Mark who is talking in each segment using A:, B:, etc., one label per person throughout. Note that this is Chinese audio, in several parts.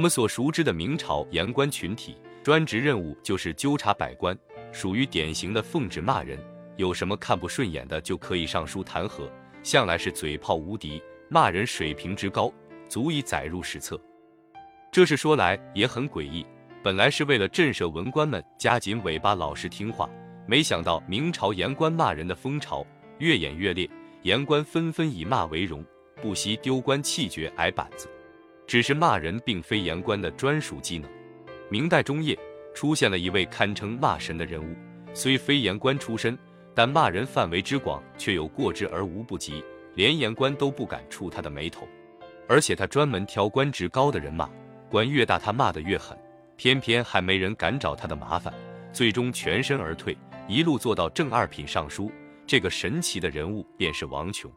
A: 我们所熟知的明朝言官群体，专职任务就是纠察百官，属于典型的奉旨骂人，有什么看不顺眼的就可以上书弹劾，向来是嘴炮无敌，骂人水平之高，足以载入史册。这事说来也很诡异，本来是为了震慑文官们加紧尾巴老实听话，没想到明朝言官骂人的风潮越演越烈，言官纷纷以骂为荣，不惜丢官弃爵挨板子。只是骂人并非言官的专属技能。明代中叶出现了一位堪称骂神的人物，虽非言官出身，但骂人范围之广却有过之而无不及，连言官都不敢触他的眉头。而且他专门挑官职高的人骂，官越大他骂得越狠，偏偏还没人敢找他的麻烦，最终全身而退，一路做到正二品尚书。这个神奇的人物便是王琼。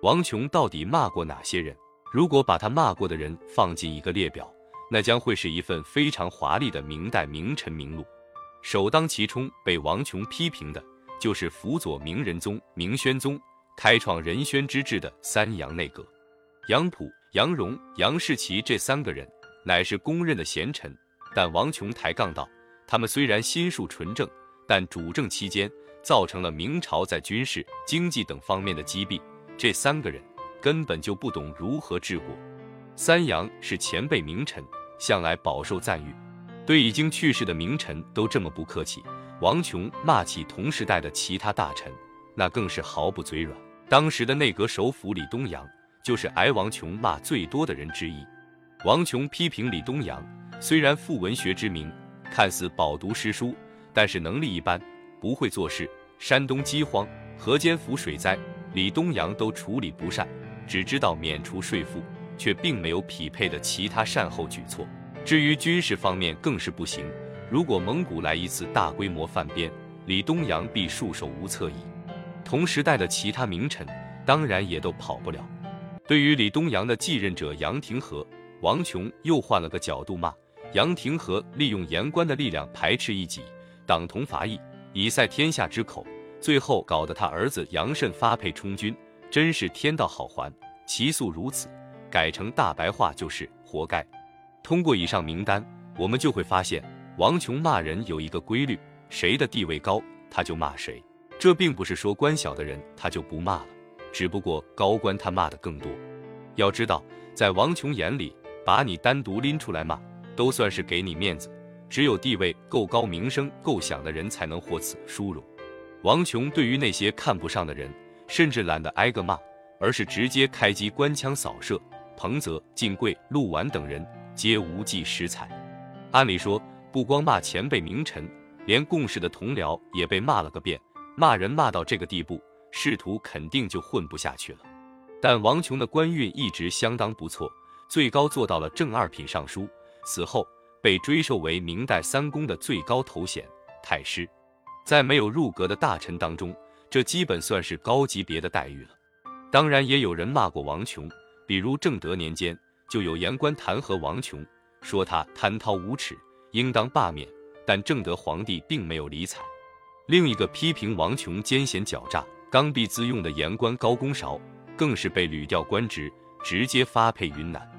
A: 王琼到底骂过哪些人？如果把他骂过的人放进一个列表，那将会是一份非常华丽的明代名臣名录。首当其冲被王琼批评的，就是辅佐明仁宗明宣宗开创仁宣之治的三杨内阁。杨溥、杨荣、杨士奇这三个人乃是公认的贤臣，但王琼抬杠道，他们虽然心术纯正，但主政期间造成了明朝在军事、经济等方面的积弊。这三个人。根本就不懂如何治国。三杨是前辈名臣，向来饱受赞誉，对已经去世的名臣都这么不客气。王琼骂起同时代的其他大臣，那更是毫不嘴软。当时的内阁首辅李东阳，就是挨王琼骂最多的人之一。王琼批评李东阳，虽然负文学之名，看似饱读诗书，但是能力一般，不会做事。山东饥荒、河间浮水灾，李东阳都处理不善。只知道免除税赋，却并没有匹配的其他善后举措。至于军事方面更是不行。如果蒙古来一次大规模犯边，李东阳必束手无策矣。同时代的其他名臣当然也都跑不了。对于李东阳的继任者杨廷和，王琼又换了个角度骂杨廷和，利用言官的力量排斥异己，党同伐异，以塞天下之口，最后搞得他儿子杨慎发配充军。真是天道好还，其素如此，改成大白话就是活该。通过以上名单，我们就会发现，王琼骂人有一个规律：谁的地位高，他就骂谁。这并不是说官小的人他就不骂了，只不过高官他骂的更多。要知道，在王琼眼里，把你单独拎出来骂，都算是给你面子。只有地位够高、名声够响的人才能获此殊荣。王琼对于那些看不上的人，甚至懒得挨个骂，而是直接开机关枪扫射。彭泽、晋贵、陆绾等人皆无计识才。按理说，不光骂前辈名臣，连共事的同僚也被骂了个遍。骂人骂到这个地步，仕途肯定就混不下去了。但王琼的官运一直相当不错，最高做到了正二品尚书，死后被追授为明代三公的最高头衔太师。在没有入阁的大臣当中。这基本算是高级别的待遇了。当然，也有人骂过王琼，比如正德年间就有言官弹劾王琼，说他贪滔无耻，应当罢免。但正德皇帝并没有理睬。另一个批评王琼奸险狡诈、刚愎自用的言官高公韶，更是被屡调官职，直接发配云南，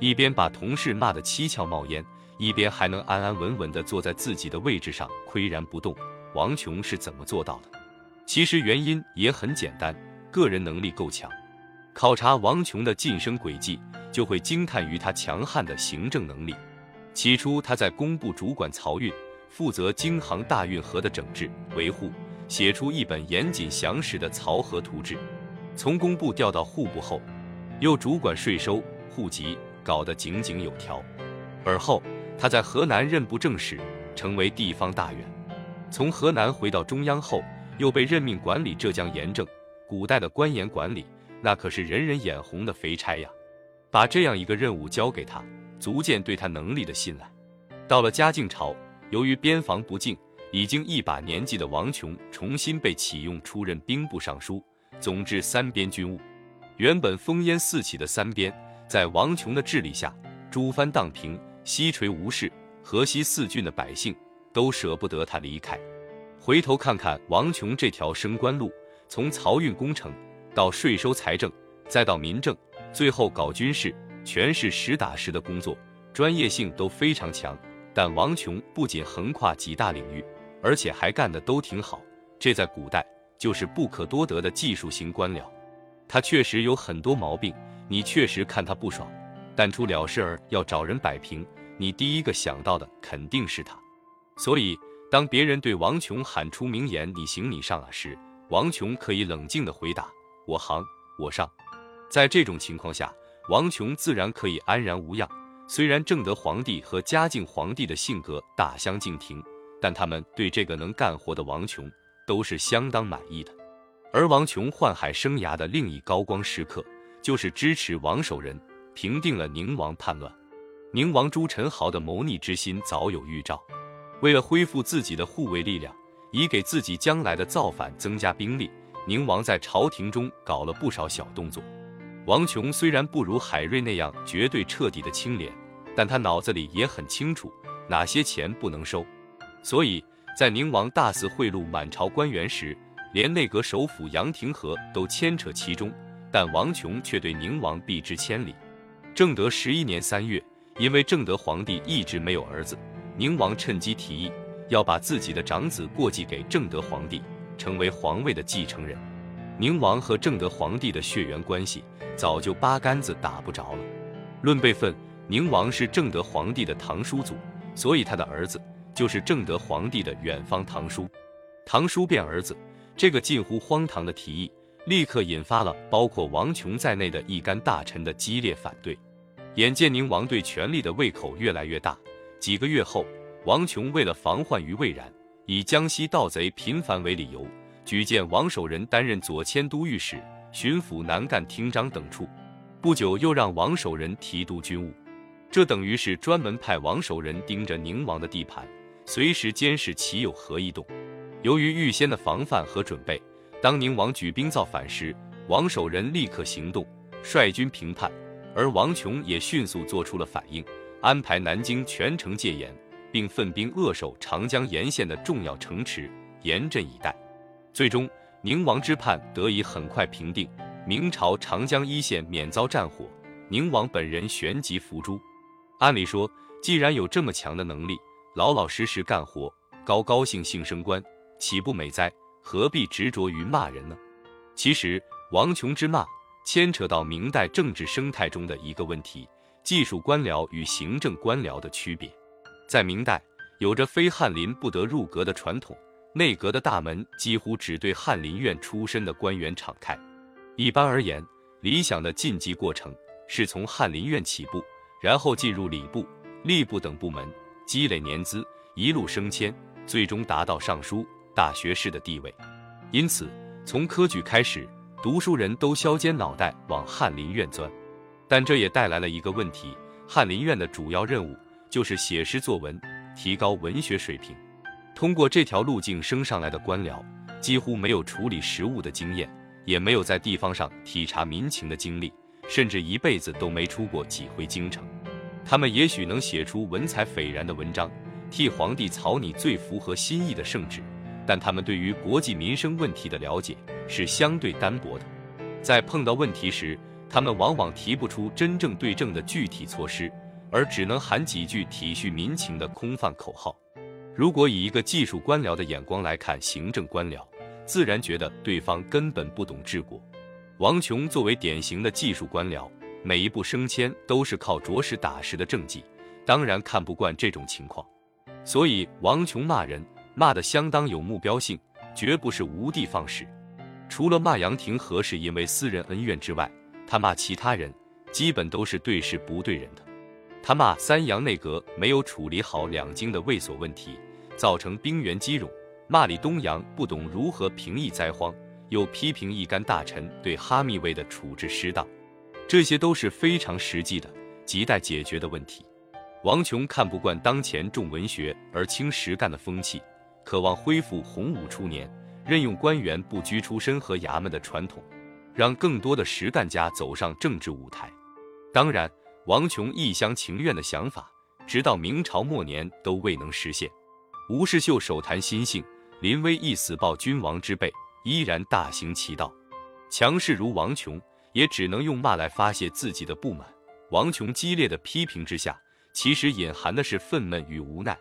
A: 一边把同事骂得七窍冒烟，一边还能安安稳稳地坐在自己的位置上岿然不动。王琼是怎么做到的？其实原因也很简单，个人能力够强。考察王琼的晋升轨迹，就会惊叹于他强悍的行政能力。起初，他在工部主管漕运，负责京杭大运河的整治维护，写出一本严谨详实的漕河图志。从工部调到户部后，又主管税收、户籍，搞得井井有条。而后，他在河南任部正使，成为地方大员。从河南回到中央后，又被任命管理浙江盐政，古代的官盐管理那可是人人眼红的肥差呀。把这样一个任务交给他，足见对他能力的信赖。到了嘉靖朝，由于边防不敬，已经一把年纪的王琼重新被启用出任兵部尚书，总治三边军务。原本烽烟四起的三边，在王琼的治理下，诸藩荡平，西垂无事，河西四郡的百姓都舍不得他离开。回头看看王琼这条升官路，从漕运工程到税收财政，再到民政，最后搞军事，全是实打实的工作，专业性都非常强。但王琼不仅横跨几大领域，而且还干得都挺好，这在古代就是不可多得的技术型官僚。他确实有很多毛病，你确实看他不爽，但出了事儿要找人摆平，你第一个想到的肯定是他。所以，当别人对王琼喊出名言“你行你上”啊时，王琼可以冷静地回答：“我行我上。”在这种情况下，王琼自然可以安然无恙。虽然正德皇帝和嘉靖皇帝的性格大相径庭，但他们对这个能干活的王琼都是相当满意的。而王琼宦海生涯的另一高光时刻，就是支持王守仁平定了宁王叛乱。宁王朱宸濠的谋逆之心早有预兆，为了恢复自己的护卫力量，以给自己将来的造反增加兵力，宁王在朝廷中搞了不少小动作。王琼虽然不如海瑞那样绝对彻底的清廉，但他脑子里也很清楚哪些钱不能收，所以在宁王大肆贿赂满朝官员时，连内阁首辅杨廷和都牵扯其中，但王琼却对宁王避之千里。正德十一年三月，因为正德皇帝一直没有儿子，宁王趁机提议要把自己的长子过继给正德皇帝，成为皇位的继承人。宁王和正德皇帝的血缘关系。早就八竿子打不着了。论辈分，宁王是正德皇帝的堂叔祖，所以他的儿子就是正德皇帝的远方堂叔。堂叔变儿子，这个近乎荒唐的提议，立刻引发了包括王琼在内的一干大臣的激烈反对。眼见宁王对权力的胃口越来越大，几个月后，王琼为了防患于未然，以江西盗贼频繁为理由，举荐王守仁担任左迁都御史。巡抚、南赣厅长等处，不久又让王守仁提督军务，这等于是专门派王守仁盯着宁王的地盘，随时监视其有何异动。由于预先的防范和准备，当宁王举兵造反时，王守仁立刻行动，率军平叛，而王琼也迅速做出了反应，安排南京全城戒严，并奋兵扼守长江沿线的重要城池，严阵以待。最终。宁王之叛得以很快平定，明朝长江一线免遭战火，宁王本人旋即伏诛。按理说，既然有这么强的能力，老老实实干活，高高兴兴升官，岂不美哉？何必执着于骂人呢？其实，王琼之骂牵扯到明代政治生态中的一个问题：技术官僚与行政官僚的区别。在明代，有着非翰林不得入阁的传统。内阁的大门几乎只对翰林院出身的官员敞开。一般而言，理想的晋级过程是从翰林院起步，然后进入礼部、吏部等部门，积累年资，一路升迁，最终达到尚书、大学士的地位。因此，从科举开始，读书人都削尖脑袋往翰林院钻。但这也带来了一个问题：翰林院的主要任务就是写诗作文，提高文学水平。通过这条路径升上来的官僚，几乎没有处理实务的经验，也没有在地方上体察民情的经历，甚至一辈子都没出过几回京城。他们也许能写出文采斐然的文章，替皇帝草拟最符合心意的圣旨，但他们对于国计民生问题的了解是相对单薄的。在碰到问题时，他们往往提不出真正对症的具体措施，而只能喊几句体恤民情的空泛口号。如果以一个技术官僚的眼光来看行政官僚，自然觉得对方根本不懂治国。王琼作为典型的技术官僚，每一步升迁都是靠着实打实的政绩，当然看不惯这种情况。所以王琼骂人骂得相当有目标性，绝不是无的放矢。除了骂杨廷和是因为私人恩怨之外，他骂其他人基本都是对事不对人的。他骂三杨内阁没有处理好两京的卫所问题，造成兵源积冗；骂李东阳不懂如何平抑灾荒，又批评一干大臣对哈密卫的处置失当。这些都是非常实际的、亟待解决的问题。王琼看不惯当前重文学而轻实干的风气，渴望恢复洪武初年任用官员不拘出身和衙门的传统，让更多的实干家走上政治舞台。当然。王琼一厢情愿的想法，直到明朝末年都未能实现。吴世秀手谈心性，临危一死报君王之辈，依然大行其道。强势如王琼，也只能用骂来发泄自己的不满。王琼激烈的批评之下，其实隐含的是愤懑与无奈。